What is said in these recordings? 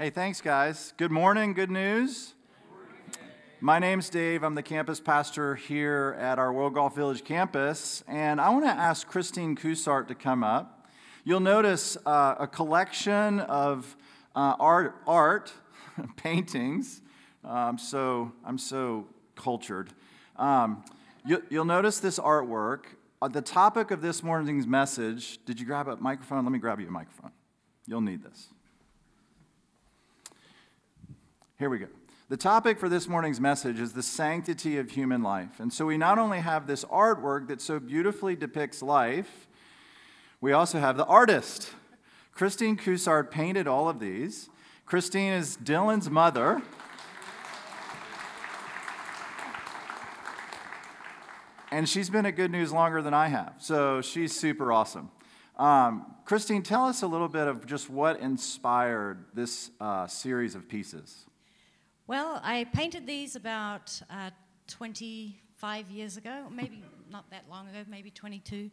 Hey, thanks, guys. Good morning. Good news. My name's Dave. I'm the campus pastor here at our World Golf Village campus, and I want to ask Christine Coussart to come up. You'll notice uh, a collection of uh, art, art paintings. Um, so I'm so cultured. Um, you, you'll notice this artwork. Uh, the topic of this morning's message. Did you grab a microphone? Let me grab you a microphone. You'll need this. Here we go. The topic for this morning's message is the sanctity of human life. And so we not only have this artwork that so beautifully depicts life, we also have the artist. Christine Coussart painted all of these. Christine is Dylan's mother. And she's been at Good News longer than I have, so she's super awesome. Um, Christine, tell us a little bit of just what inspired this uh, series of pieces. Well, I painted these about uh, 25 years ago, maybe not that long ago, maybe 22.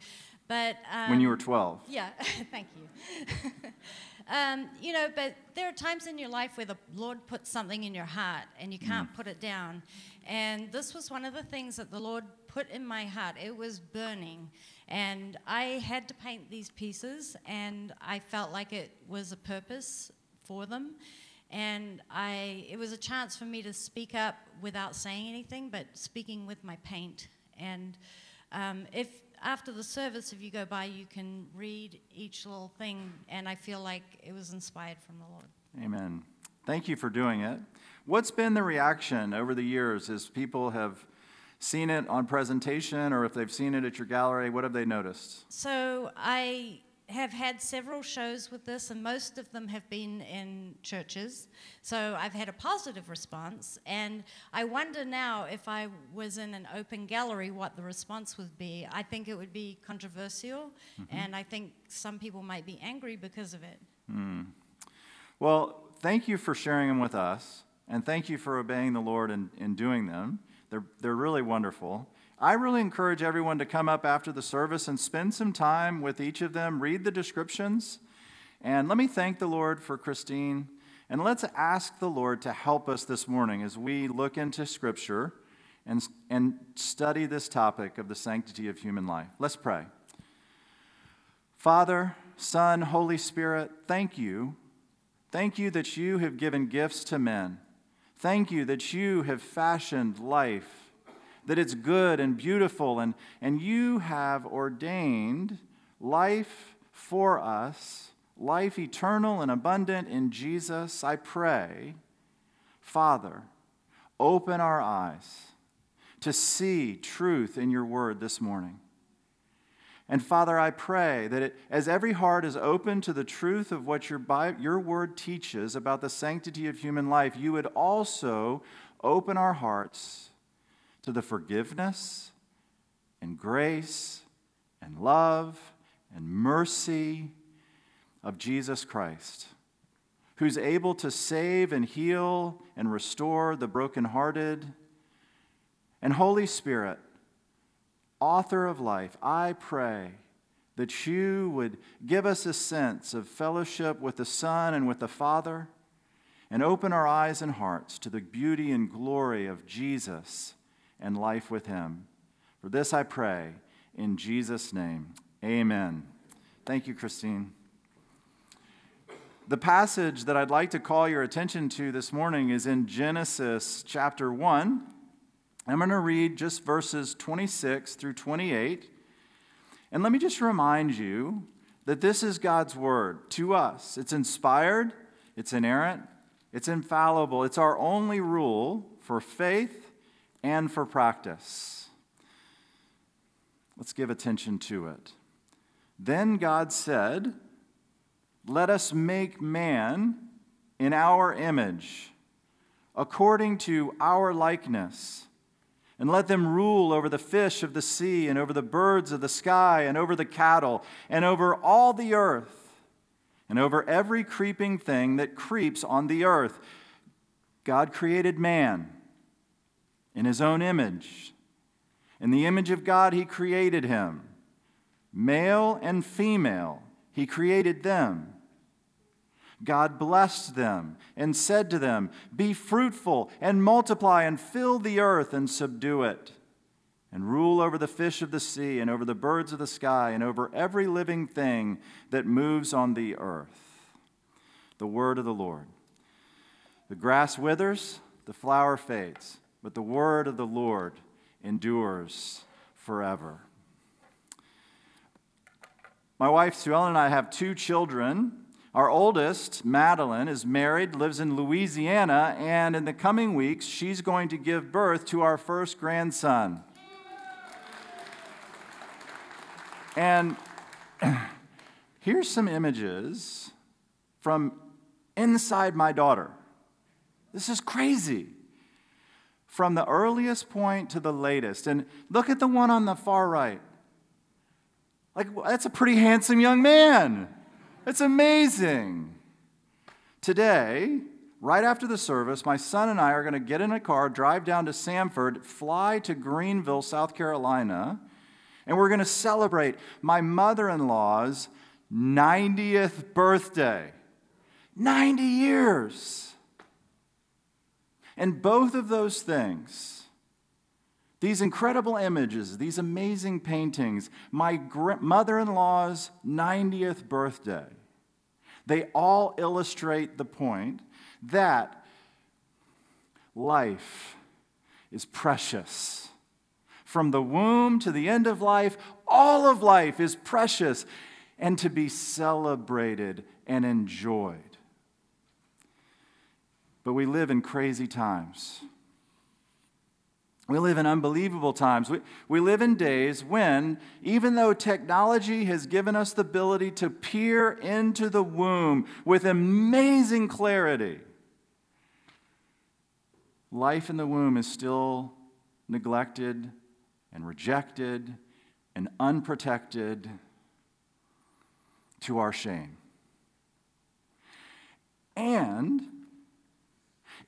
But um, when you were 12. Yeah, thank you. um, you know, but there are times in your life where the Lord puts something in your heart and you can't mm. put it down. And this was one of the things that the Lord put in my heart. It was burning. And I had to paint these pieces, and I felt like it was a purpose for them and I, it was a chance for me to speak up without saying anything, but speaking with my paint. And um, if after the service, if you go by, you can read each little thing, and I feel like it was inspired from the Lord. Amen. Thank you for doing it. What's been the reaction over the years as people have seen it on presentation or if they've seen it at your gallery? What have they noticed? So I have had several shows with this, and most of them have been in churches. So I've had a positive response, and I wonder now if I was in an open gallery, what the response would be. I think it would be controversial, mm-hmm. and I think some people might be angry because of it. Mm. Well, thank you for sharing them with us, and thank you for obeying the Lord in, in doing them. They're, they're really wonderful. I really encourage everyone to come up after the service and spend some time with each of them, read the descriptions. And let me thank the Lord for Christine. And let's ask the Lord to help us this morning as we look into Scripture and, and study this topic of the sanctity of human life. Let's pray. Father, Son, Holy Spirit, thank you. Thank you that you have given gifts to men. Thank you that you have fashioned life that it's good and beautiful, and, and you have ordained life for us, life eternal and abundant in Jesus. I pray, Father, open our eyes to see truth in your word this morning. And Father, I pray that it, as every heart is open to the truth of what your, your word teaches about the sanctity of human life, you would also open our hearts to the forgiveness and grace and love and mercy of Jesus Christ, who's able to save and heal and restore the brokenhearted. And Holy Spirit, author of life, I pray that you would give us a sense of fellowship with the Son and with the Father and open our eyes and hearts to the beauty and glory of Jesus and life with him. For this I pray in Jesus' name. Amen. Thank you, Christine. The passage that I'd like to call your attention to this morning is in Genesis chapter 1. I'm going to read just verses 26 through 28. And let me just remind you that this is God's word to us. It's inspired, it's inerrant, it's infallible, it's our only rule for faith and for practice. Let's give attention to it. Then God said, Let us make man in our image, according to our likeness, and let them rule over the fish of the sea, and over the birds of the sky, and over the cattle, and over all the earth, and over every creeping thing that creeps on the earth. God created man in his own image. In the image of God, he created him. Male and female, he created them. God blessed them and said to them, Be fruitful and multiply and fill the earth and subdue it, and rule over the fish of the sea and over the birds of the sky and over every living thing that moves on the earth. The word of the Lord. The grass withers, the flower fades, but the word of the Lord endures forever. My wife Sue Ellen and I have two children. Our oldest, Madeline, is married, lives in Louisiana, and in the coming weeks, she's going to give birth to our first grandson. And here's some images from inside my daughter. This is crazy. From the earliest point to the latest. And look at the one on the far right. Like, that's a pretty handsome young man. It's amazing. Today, right after the service, my son and I are going to get in a car, drive down to Sanford, fly to Greenville, South Carolina, and we're going to celebrate my mother in law's 90th birthday. 90 years. And both of those things, these incredible images, these amazing paintings, my mother in law's 90th birthday, they all illustrate the point that life is precious. From the womb to the end of life, all of life is precious and to be celebrated and enjoyed. But we live in crazy times. We live in unbelievable times. We, we live in days when, even though technology has given us the ability to peer into the womb with amazing clarity, life in the womb is still neglected and rejected and unprotected to our shame. And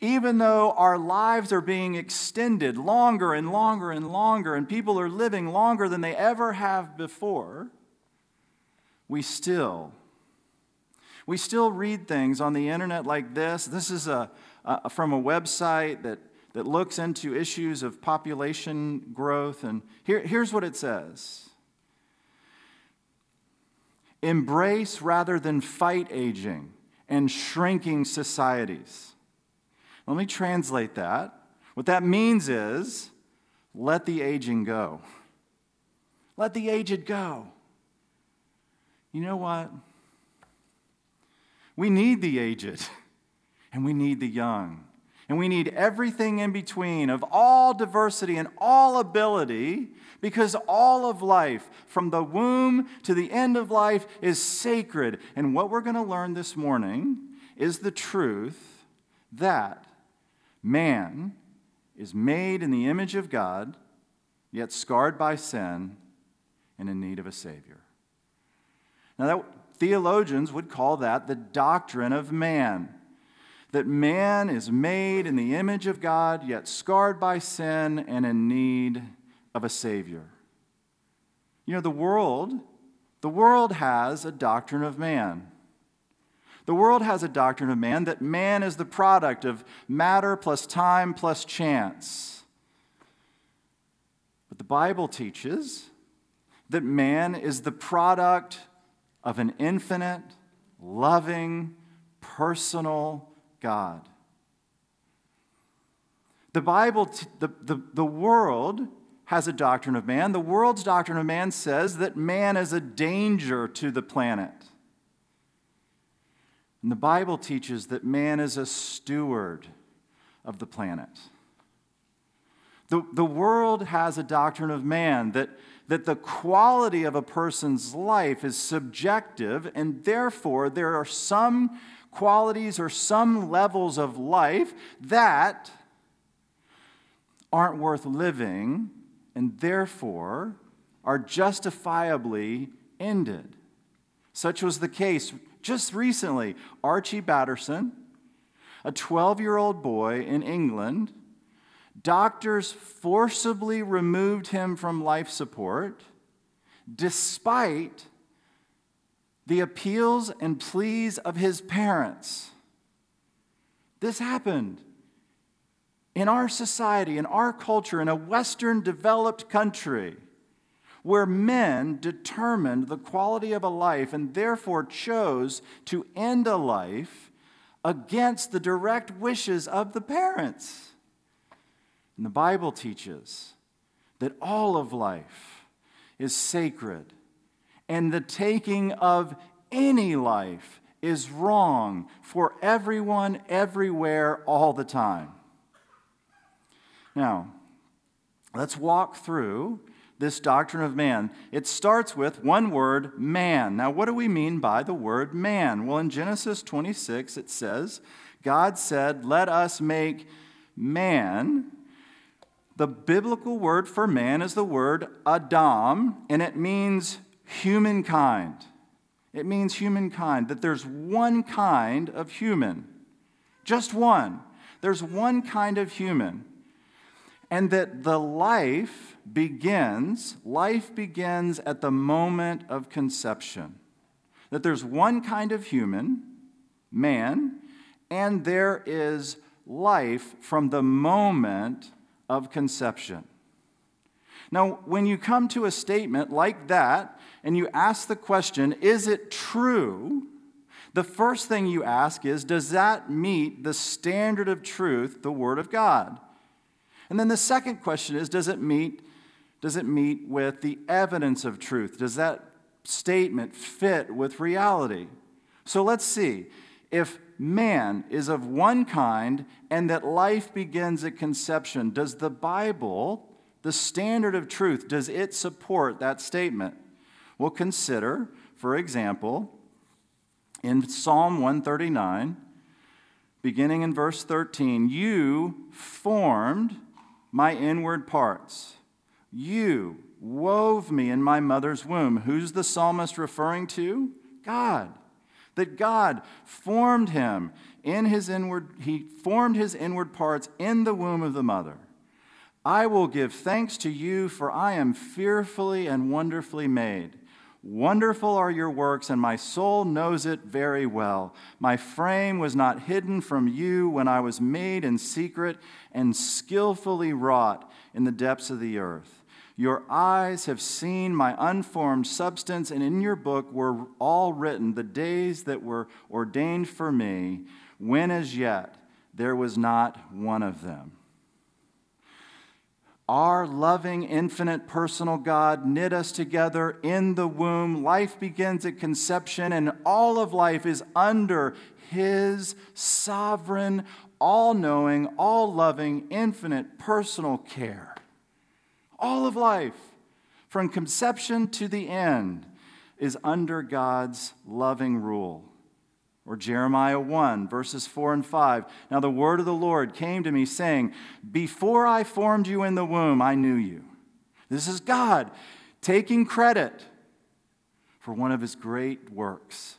even though our lives are being extended longer and longer and longer, and people are living longer than they ever have before, we still we still read things on the internet like this. This is a, a, from a website that, that looks into issues of population growth. And here, here's what it says Embrace rather than fight aging and shrinking societies. Let me translate that. What that means is let the aging go. Let the aged go. You know what? We need the aged and we need the young. And we need everything in between of all diversity and all ability because all of life, from the womb to the end of life, is sacred. And what we're going to learn this morning is the truth that Man is made in the image of God, yet scarred by sin and in need of a Savior. Now, that, theologians would call that the doctrine of man. That man is made in the image of God, yet scarred by sin and in need of a Savior. You know, the world, the world has a doctrine of man. The world has a doctrine of man that man is the product of matter plus time plus chance. But the Bible teaches that man is the product of an infinite, loving, personal God. The Bible, the, the, the world has a doctrine of man. The world's doctrine of man says that man is a danger to the planet. And the Bible teaches that man is a steward of the planet. The, the world has a doctrine of man that, that the quality of a person's life is subjective, and therefore there are some qualities or some levels of life that aren't worth living, and therefore are justifiably ended. Such was the case just recently, Archie Battersbee, a 12 year old boy in England, doctors forcibly removed him from life support despite the appeals and pleas of his parents. This happened in our society, in our culture, in a Western developed country where men determined the quality of a life and therefore chose to end a life against the direct wishes of the parents. And the Bible teaches that all of life is sacred and the taking of any life is wrong for everyone, everywhere, all the time. Now, let's walk through this doctrine of man. It starts with one word, man. Now, what do we mean by the word man? Well, in Genesis 26, it says, God said, Let us make man. The biblical word for man is the word Adam, and it means humankind. It means humankind, that there's one kind of human, just one. There's one kind of human. And that the life begins, life begins at the moment of conception. That there's one kind of human, man, and there is life from the moment of conception. Now, when you come to a statement like that and you ask the question, is it true? The first thing you ask is, does that meet the standard of truth, the Word of God? And then the second question is, does it meet, does it meet with the evidence of truth? Does that statement fit with reality? So let's see. If man is of one kind and that life begins at conception, does the Bible the standard of truth, does it support that statement? We'll consider, for example, in Psalm 139, beginning in verse 13, you formed my inward parts. You wove me in my mother's womb. Who's the psalmist referring to? God. That God formed him in his inward, he formed his inward parts in the womb of the mother. I will give thanks to you, for I am fearfully and wonderfully made. Wonderful are your works, and my soul knows it very well. My frame was not hidden from you when I was made in secret and skillfully wrought in the depths of the earth. Your eyes have seen my unformed substance, and in your book were all written the days that were ordained for me, when as yet there was not one of them. Our loving, infinite, personal God knit us together in the womb. Life begins at conception, and all of life is under His sovereign, all knowing, all loving, infinite, personal care. All of life, from conception to the end, is under God's loving rule. Or Jeremiah 1, verses 4 and 5. Now the word of the Lord came to me, saying, Before I formed you in the womb, I knew you. This is God taking credit for one of his great works,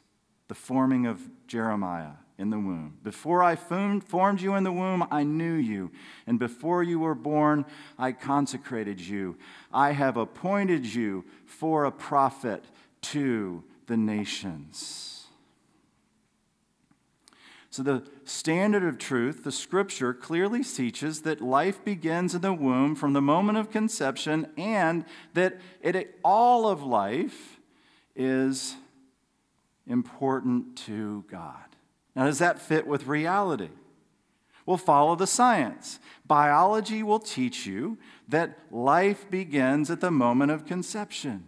the forming of Jeremiah in the womb. Before I formed you in the womb, I knew you. And before you were born, I consecrated you. I have appointed you for a prophet to the nations. So, the standard of truth, the scripture, clearly teaches that life begins in the womb from the moment of conception and that it, all of life is important to God. Now, does that fit with reality? We'll follow the science. Biology will teach you that life begins at the moment of conception.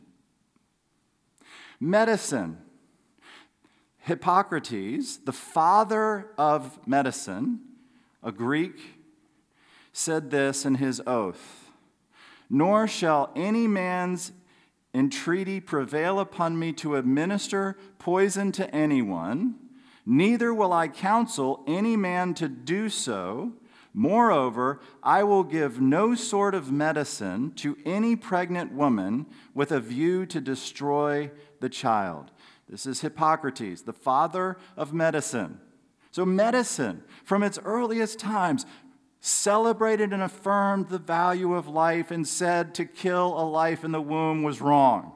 Medicine Hippocrates, the father of medicine, a Greek, said this in his oath Nor shall any man's entreaty prevail upon me to administer poison to anyone, neither will I counsel any man to do so. Moreover, I will give no sort of medicine to any pregnant woman with a view to destroy the child. This is Hippocrates, the father of medicine. So, medicine, from its earliest times, celebrated and affirmed the value of life and said to kill a life in the womb was wrong.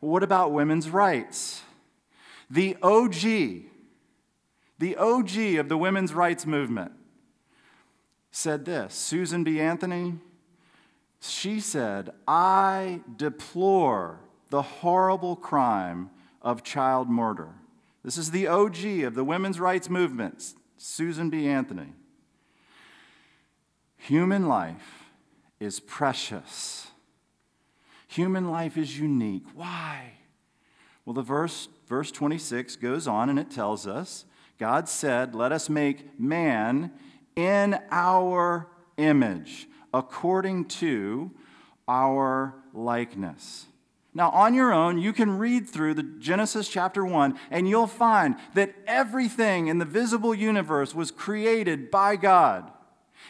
What about women's rights? The OG, the OG of the women's rights movement said this Susan B. Anthony, she said, I deplore the horrible crime of child murder. This is the OG of the women's rights movement, Susan B. Anthony. Human life is precious. Human life is unique. Why? Well, the verse, verse 26 goes on and it tells us God said, Let us make man in our image, according to our likeness. Now, on your own, you can read through the Genesis chapter 1 and you'll find that everything in the visible universe was created by God.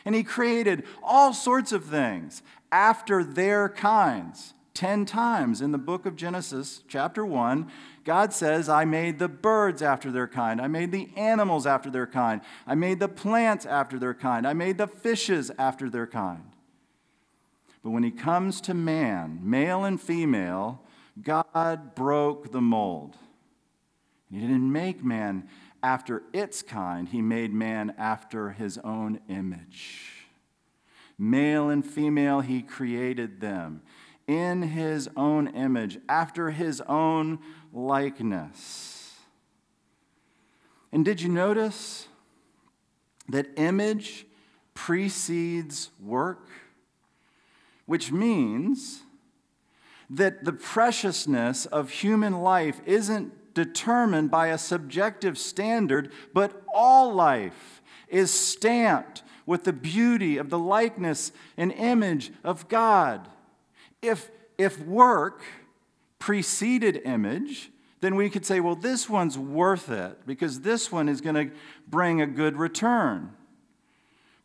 And He created all sorts of things after their kinds. Ten times in the book of Genesis, chapter 1, God says, I made the birds after their kind. I made the animals after their kind. I made the plants after their kind. I made the fishes after their kind. But when he comes to man, male and female, God broke the mold. He didn't make man after its kind, he made man after his own image. Male and female, he created them in his own image, after his own likeness. And did you notice that image precedes work? Which means that the preciousness of human life isn't determined by a subjective standard, but all life is stamped with the beauty of the likeness and image of God. If, if work preceded image, then we could say, well, this one's worth it because this one is going to bring a good return.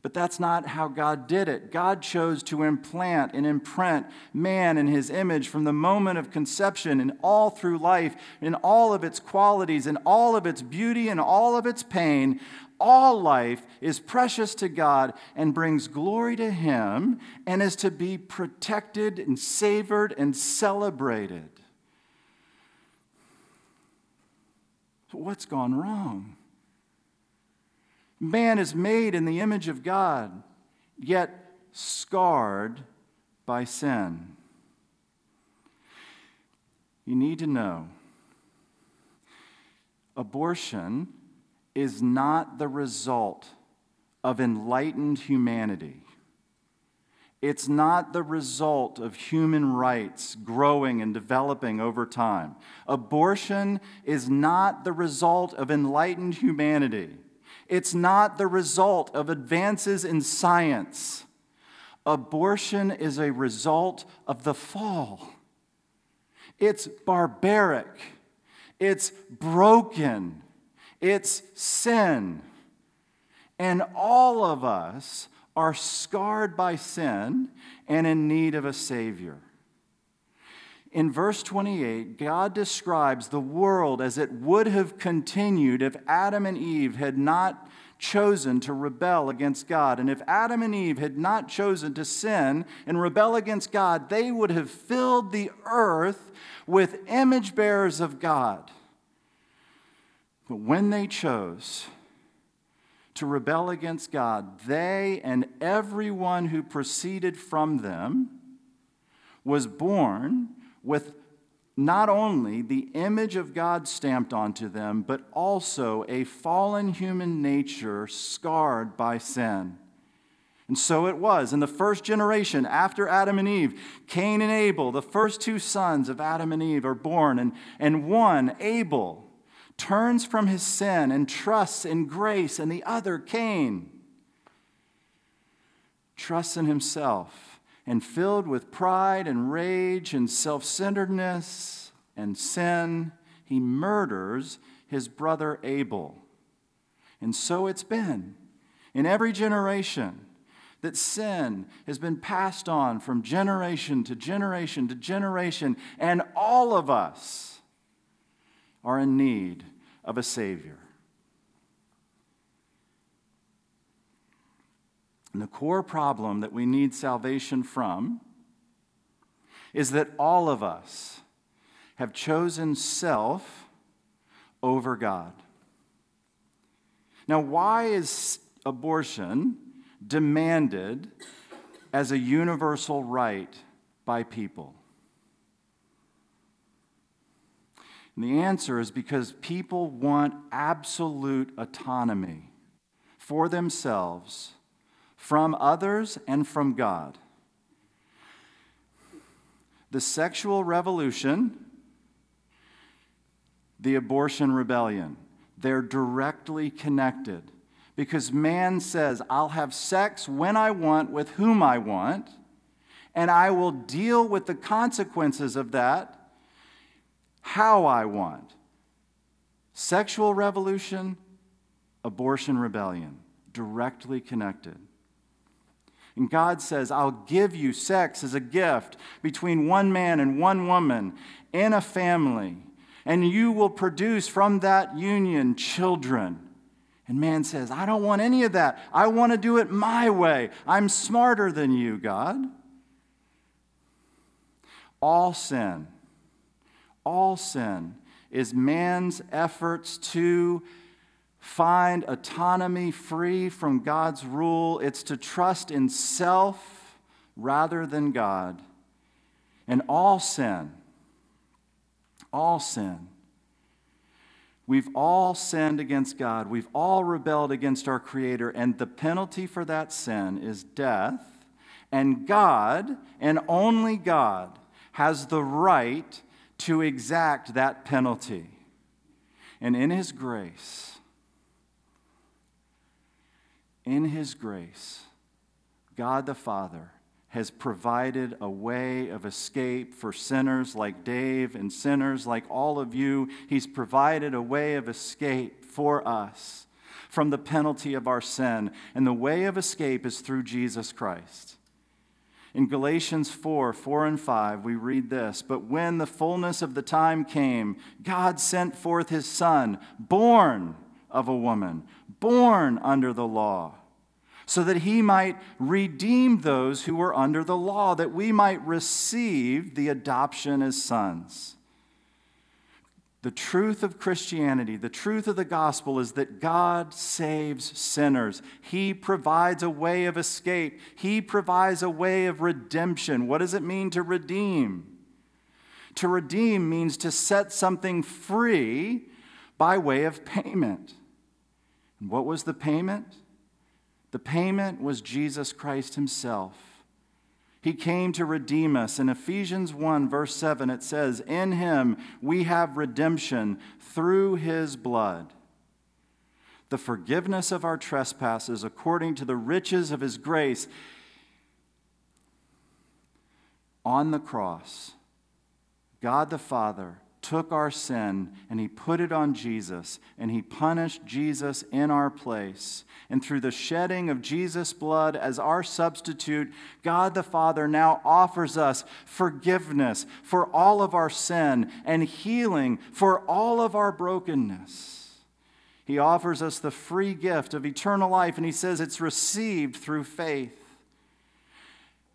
But that's not how God did it. God chose to implant and imprint man in his image from the moment of conception and all through life, in all of its qualities, in all of its beauty, and all of its pain. All life is precious to God and brings glory to him and is to be protected and savored and celebrated. What's gone wrong? Man is made in the image of God, yet scarred by sin. You need to know abortion is not the result of enlightened humanity. It's not the result of human rights growing and developing over time. Abortion is not the result of enlightened humanity. It's not the result of advances in science. Abortion is a result of the fall. It's barbaric. It's broken. It's sin. And all of us are scarred by sin and in need of a Savior. In verse 28, God describes the world as it would have continued if Adam and Eve had not chosen to rebel against God. And if Adam and Eve had not chosen to sin and rebel against God, they would have filled the earth with image bearers of God. But when they chose to rebel against God, they and everyone who proceeded from them was born with not only the image of God stamped onto them, but also a fallen human nature scarred by sin. And so it was. In the first generation after Adam and Eve, Cain and Abel, the first two sons of Adam and Eve, are born. And, and one, Abel, turns from his sin and trusts in grace, and the other, Cain, trusts in himself and filled with pride and rage and self centeredness and sin, he murders his brother Abel. And so it's been in every generation that sin has been passed on from generation to generation to generation, and all of us are in need of a Savior. And the core problem that we need salvation from is that all of us have chosen self over God. Now, why is abortion demanded as a universal right by people? And the answer is because people want absolute autonomy for themselves, from others, and from God. The sexual revolution, the abortion rebellion, they're directly connected. Because man says, I'll have sex when I want, with whom I want, and I will deal with the consequences of that how I want. Sexual revolution, abortion rebellion, directly connected. And God says, I'll give you sex as a gift between one man and one woman in a family, and you will produce from that union children. And man says, I don't want any of that. I want to do it my way. I'm smarter than you, God. All sin all sin is man's efforts to find autonomy free from God's rule. It's to trust in self rather than God. And all sin, all sin, we've all sinned against God. We've all rebelled against our Creator. And the penalty for that sin is death. And God, and only God, has the right to exact that penalty. And in His grace, in His grace, God the Father has provided a way of escape for sinners like Dave and sinners like all of you. He's provided a way of escape for us from the penalty of our sin. And the way of escape is through Jesus Christ. In Galatians 4 4 and 5, we read this But when the fullness of the time came, God sent forth his Son, born of a woman, born under the law, so that he might redeem those who were under the law, that we might receive the adoption as sons. The truth of Christianity, the truth of the gospel is that God saves sinners. He provides a way of escape, He provides a way of redemption. What does it mean to redeem? To redeem means to set something free by way of payment. And what was the payment? The payment was Jesus Christ Himself. He came to redeem us. In Ephesians 1, verse 7, it says, In him we have redemption through his blood, the forgiveness of our trespasses according to the riches of his grace. On the cross, God the Father took our sin and he put it on Jesus and he punished Jesus in our place. And through the shedding of Jesus' blood as our substitute, God the Father now offers us forgiveness for all of our sin and healing for all of our brokenness. He offers us the free gift of eternal life and he says it's received through faith.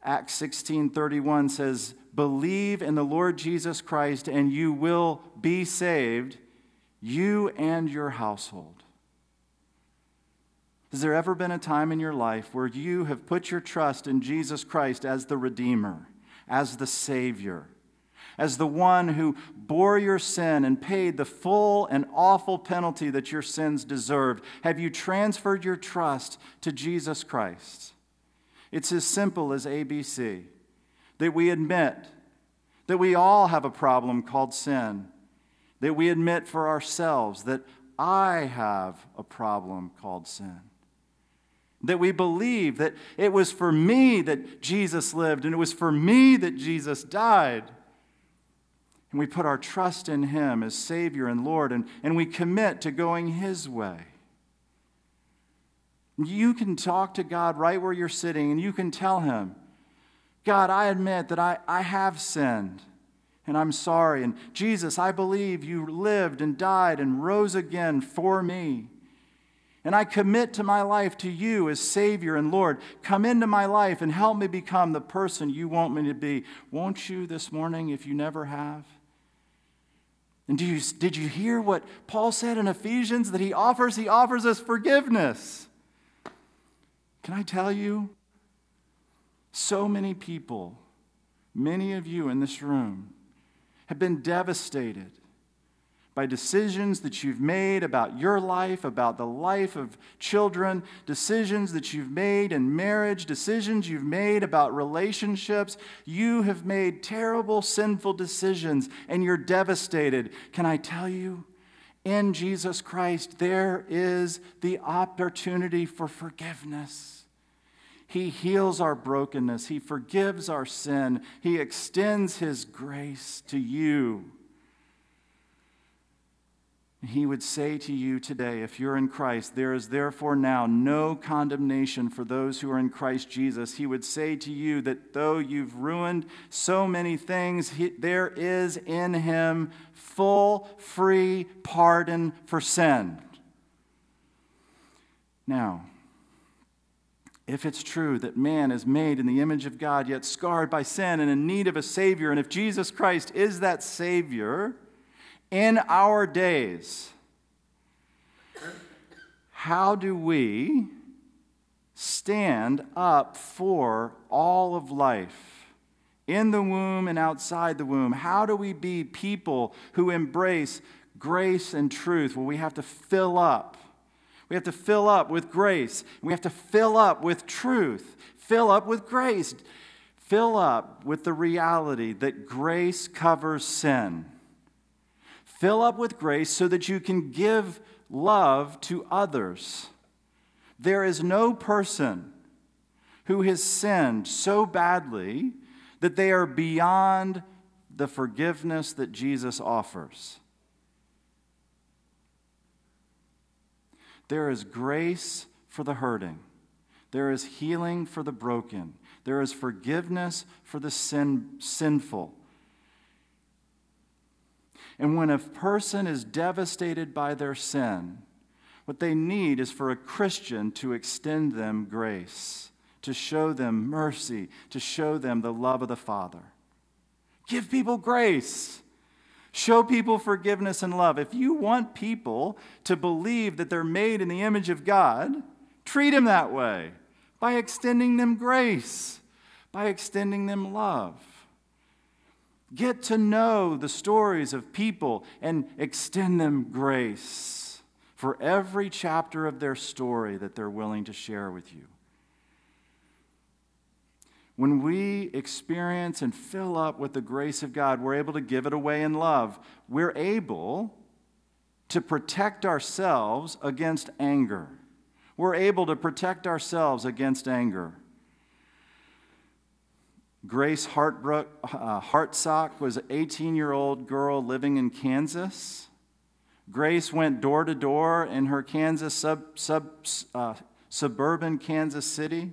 Acts 16:31 says believe in the Lord Jesus Christ and you will be saved, you and your household. Has there ever been a time in your life where you have put your trust in Jesus Christ as the Redeemer, as the Savior, as the one who bore your sin and paid the full and awful penalty that your sins deserved? Have you transferred your trust to Jesus Christ? It's as simple as ABC that we admit that we all have a problem called sin, that we admit for ourselves that I have a problem called sin. That we believe that it was for me that Jesus lived and it was for me that Jesus died. And we put our trust in Him as Savior and Lord and, and we commit to going His way. You can talk to God right where you're sitting and you can tell Him, God, I admit that I, I have sinned and I'm sorry. And Jesus, I believe you lived and died and rose again for me. And I commit to my life to you as Savior and Lord. Come into my life and help me become the person you want me to be. Won't you this morning if you never have? And you, did you hear what Paul said in Ephesians that he offers? He offers us forgiveness. Can I tell you? So many people, many of you in this room, have been devastated by decisions that you've made about your life, about the life of children, decisions that you've made in marriage, decisions you've made about relationships. You have made terrible, sinful decisions and you're devastated. Can I tell you? In Jesus Christ, there is the opportunity for forgiveness. He heals our brokenness. He forgives our sin. He extends His grace to you. He would say to you today, if you're in Christ, there is therefore now no condemnation for those who are in Christ Jesus. He would say to you that though you've ruined so many things, he, there is in Him full, free pardon for sin. Now, if it's true that man is made in the image of God, yet scarred by sin and in need of a Savior, and if Jesus Christ is that Savior, in our days, how do we stand up for all of life? In the womb and outside the womb. How do we be people who embrace grace and truth? Well, we have to fill up. We have to fill up with grace. We have to fill up with truth. Fill up with grace. Fill up with the reality that grace covers sin. Fill up with grace so that you can give love to others. There is no person who has sinned so badly that they are beyond the forgiveness that Jesus offers. There is grace for the hurting. There is healing for the broken. There is forgiveness for the sin, sinful. And when a person is devastated by their sin, what they need is for a Christian to extend them grace, to show them mercy, to show them the love of the Father. Give people grace. Show people forgiveness and love. If you want people to believe that they're made in the image of God, treat them that way by extending them grace, by extending them love. Get to know the stories of people and extend them grace for every chapter of their story that they're willing to share with you. When we experience and fill up with the grace of God, we're able to give it away in love. We're able to protect ourselves against anger. We're able to protect ourselves against anger. Grace Hartbrook, uh, Hartsock was an 18 year old girl living in Kansas. Grace went door to door in her Kansas sub, sub, uh, suburban Kansas City.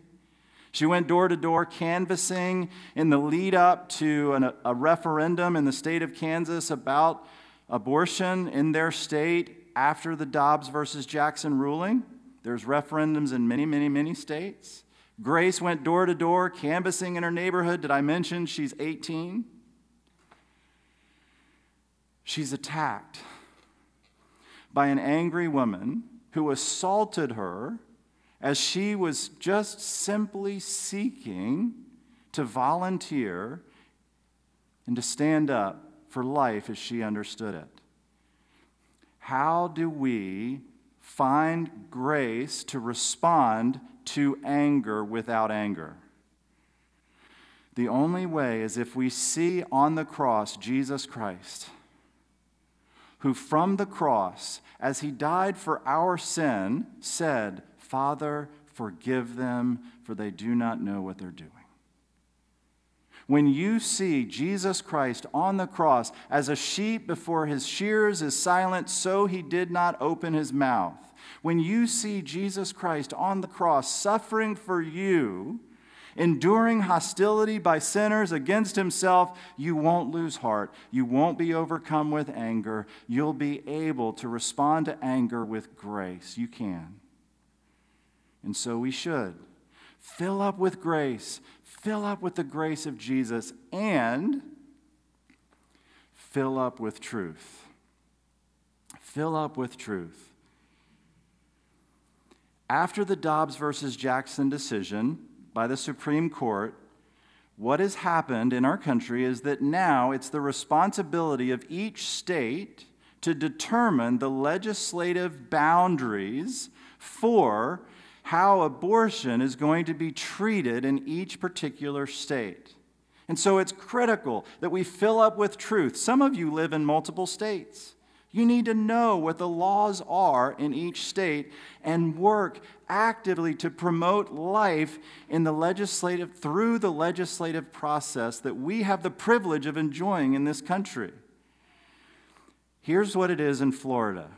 She went door to door canvassing in the lead up to an, a referendum in the state of Kansas about abortion in their state after the Dobbs versus Jackson ruling. There's referendums in many, many, many states. Grace went door to door canvassing in her neighborhood. Did I mention she's 18? She's attacked by an angry woman who assaulted her as she was just simply seeking to volunteer and to stand up for life as she understood it. How do we find grace to respond to anger without anger. The only way is if we see on the cross Jesus Christ, who from the cross, as he died for our sin, said, Father, forgive them, for they do not know what they're doing. When you see Jesus Christ on the cross, as a sheep before his shears is silent, so he did not open his mouth. When you see Jesus Christ on the cross suffering for you, enduring hostility by sinners against himself, you won't lose heart. You won't be overcome with anger. You'll be able to respond to anger with grace. You can. And so we should. Fill up with grace. Fill up with the grace of Jesus and fill up with truth. Fill up with truth. After the Dobbs versus Jackson decision by the Supreme Court, what has happened in our country is that now it's the responsibility of each state to determine the legislative boundaries for how abortion is going to be treated in each particular state. And so it's critical that we fill up with truth. Some of you live in multiple states. You need to know what the laws are in each state and work actively to promote life in the legislative through the legislative process that we have the privilege of enjoying in this country. Here's what it is in Florida.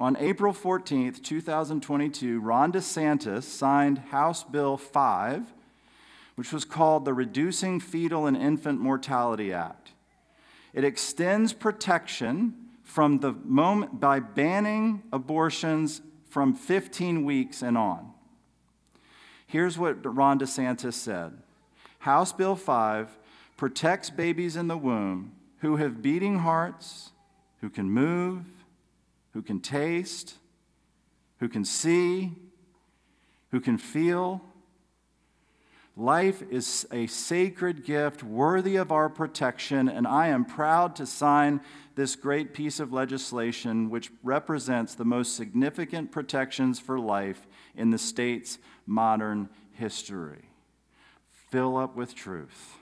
On April 14th, 2022, Ron DeSantis signed House Bill 5, which was called the Reducing Fetal and Infant Mortality Act. It extends protection from the moment by banning abortions from 15 weeks and on. Here's what Ron DeSantis said House Bill 5 protects babies in the womb who have beating hearts, who can move, who can taste, who can see, who can feel. Life is a sacred gift worthy of our protection, and I am proud to sign this great piece of legislation which represents the most significant protections for life in the state's modern history. Fill up with truth.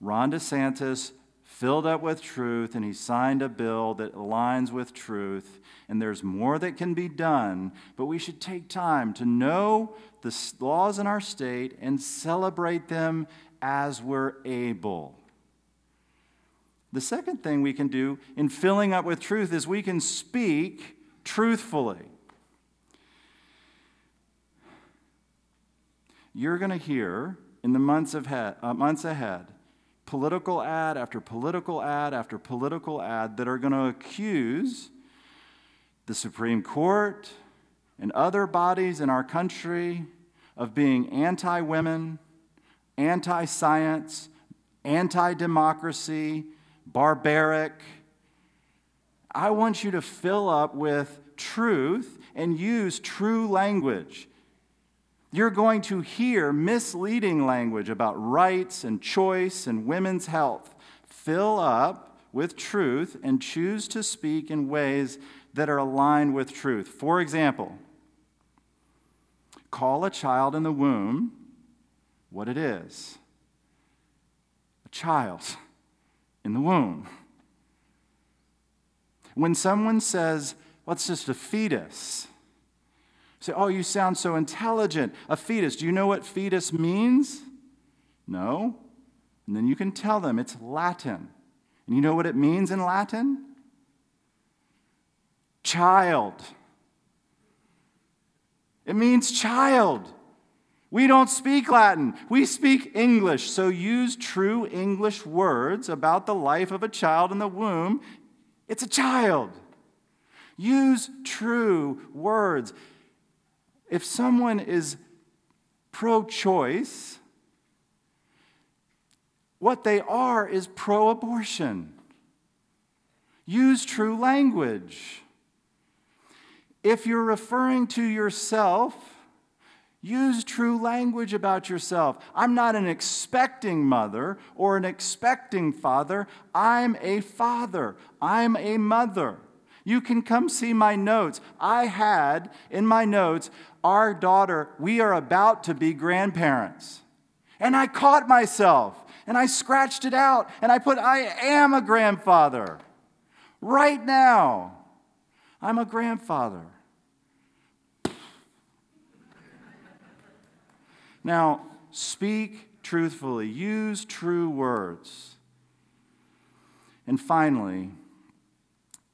Ron DeSantis filled up with truth, and he signed a bill that aligns with truth. And there's more that can be done, but we should take time to know the laws in our state and celebrate them as we're able. The second thing we can do in filling up with truth is we can speak truthfully. You're going to hear in the months, of he- uh, months ahead political ad after political ad after political ad that are going to accuse the Supreme Court and other bodies in our country of being anti women, anti science, anti democracy, barbaric. I want you to fill up with truth and use true language. You're going to hear misleading language about rights and choice and women's health. Fill up with truth and choose to speak in ways that are aligned with truth. For example, call a child in the womb what it is a child in the womb. When someone says, well, it's just a fetus, say, oh, you sound so intelligent. A fetus. Do you know what fetus means? No. And then you can tell them it's Latin. And you know what it means in Latin? Child. It means child. We don't speak Latin, we speak English. So use true English words about the life of a child in the womb. It's a child. Use true words. If someone is pro choice, what they are is pro abortion. Use true language. If you're referring to yourself, use true language about yourself. I'm not an expecting mother or an expecting father. I'm a father. I'm a mother. You can come see my notes. I had in my notes, our daughter, we are about to be grandparents. And I caught myself and I scratched it out and I put, I am a grandfather. Right now, I'm a grandfather. Now, speak truthfully, use true words. And finally,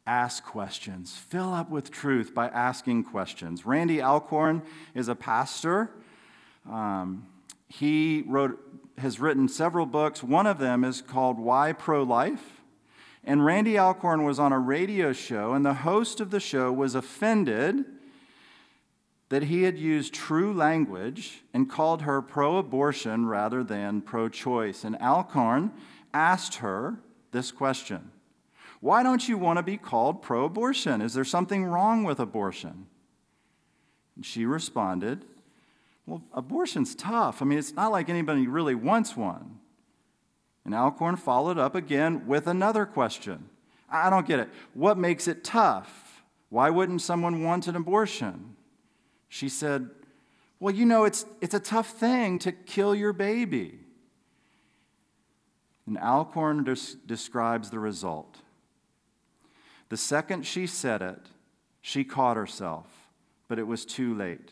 ask questions. Fill up with truth by asking questions. Randy Alcorn is a pastor. Um, he wrote, has written several books. One of them is called Why Pro Life. And Randy Alcorn was on a radio show, and the host of the show was offended that he had used true language and called her pro abortion rather than pro choice. And Alcorn asked her this question Why don't you want to be called pro abortion? Is there something wrong with abortion? And she responded, Well, abortion's tough. I mean, it's not like anybody really wants one. And Alcorn followed up again with another question I don't get it. What makes it tough? Why wouldn't someone want an abortion? She said, Well, you know, it's, it's a tough thing to kill your baby. And Alcorn des- describes the result. The second she said it, she caught herself, but it was too late.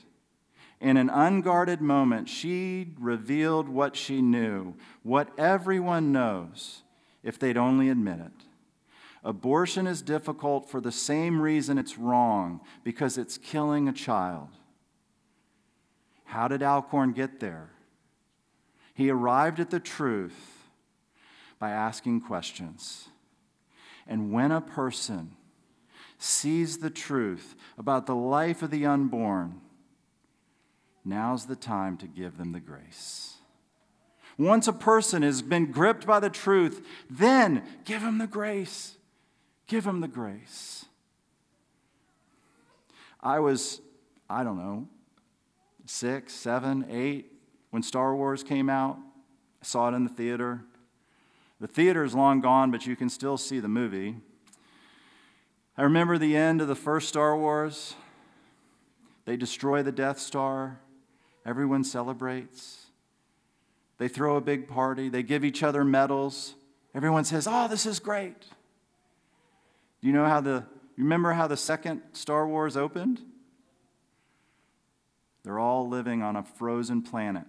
In an unguarded moment, she revealed what she knew, what everyone knows, if they'd only admit it. Abortion is difficult for the same reason it's wrong, because it's killing a child. How did Alcorn get there? He arrived at the truth by asking questions. And when a person sees the truth about the life of the unborn, now's the time to give them the grace. Once a person has been gripped by the truth, then give him the grace. Give him the grace. I was, I don't know, six, seven, eight when Star Wars came out. I saw it in the theater. The theater is long gone, but you can still see the movie. I remember the end of the first Star Wars. They destroy the Death Star. Everyone celebrates. They throw a big party. They give each other medals. Everyone says, Oh, this is great. Do you know how the, you remember how the second Star Wars opened? They're all living on a frozen planet,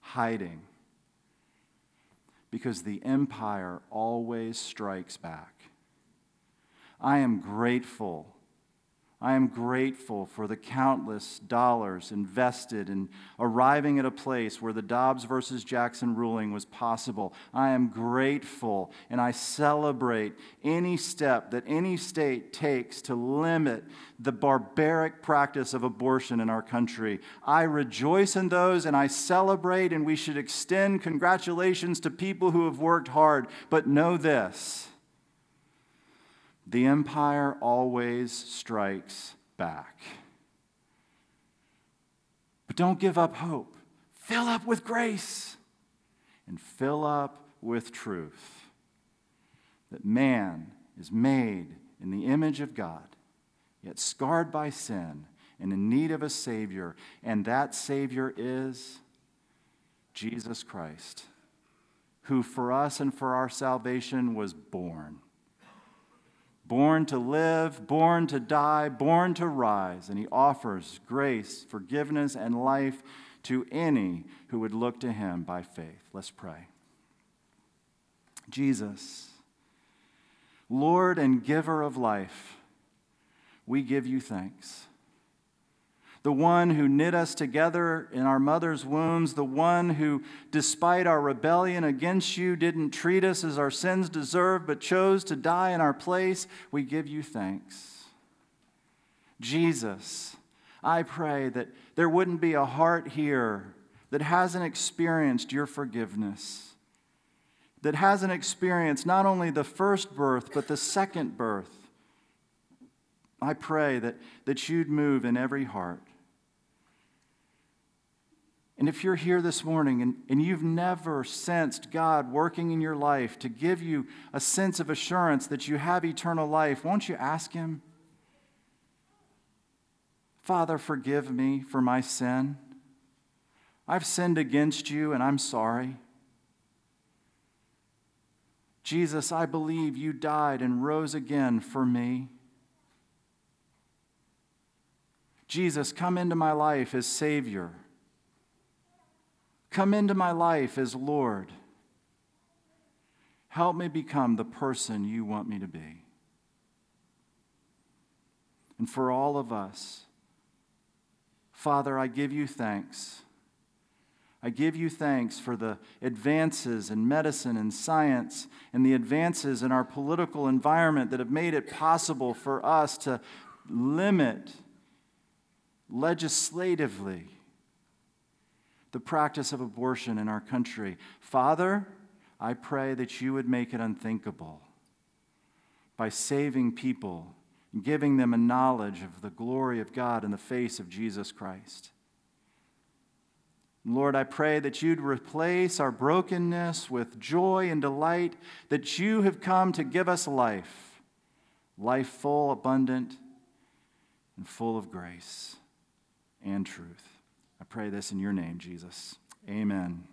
hiding because the empire always strikes back. I am grateful I am grateful for the countless dollars invested in arriving at a place where the Dobbs versus Jackson ruling was possible. I am grateful and I celebrate any step that any state takes to limit the barbaric practice of abortion in our country. I rejoice in those and I celebrate, and we should extend congratulations to people who have worked hard. But know this the empire always strikes back. But don't give up hope. Fill up with grace and fill up with truth. That man is made in the image of God, yet scarred by sin and in need of a Savior, and that Savior is Jesus Christ, who for us and for our salvation was born born to live, born to die, born to rise. And he offers grace, forgiveness, and life to any who would look to him by faith. Let's pray. Jesus, Lord and giver of life, we give you thanks the one who knit us together in our mother's wombs, the one who, despite our rebellion against you, didn't treat us as our sins deserved, but chose to die in our place, we give you thanks. Jesus, I pray that there wouldn't be a heart here that hasn't experienced your forgiveness, that hasn't experienced not only the first birth, but the second birth. I pray that, that you'd move in every heart. And if you're here this morning and, and you've never sensed God working in your life to give you a sense of assurance that you have eternal life, won't you ask Him? Father, forgive me for my sin. I've sinned against you and I'm sorry. Jesus, I believe you died and rose again for me. Jesus, come into my life as Savior. Come into my life as Lord. Help me become the person you want me to be. And for all of us, Father, I give you thanks. I give you thanks for the advances in medicine and science and the advances in our political environment that have made it possible for us to limit legislatively the practice of abortion in our country. Father, I pray that you would make it unthinkable. by saving people, and giving them a knowledge of the glory of God in the face of Jesus Christ. Lord, I pray that you'd replace our brokenness with joy and delight that you have come to give us life, life full, abundant, and full of grace and truth. I pray this in your name, Jesus. Amen.